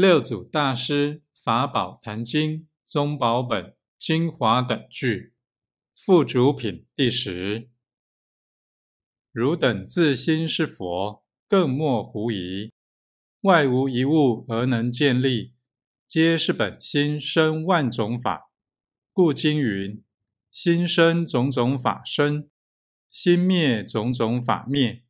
六祖大师法宝坛经宗宝本精华等句附主品第十。汝等自心是佛，更莫狐疑。外无一物而能建立，皆是本心生万种法。故经云：心生种种法生，心灭种种法灭。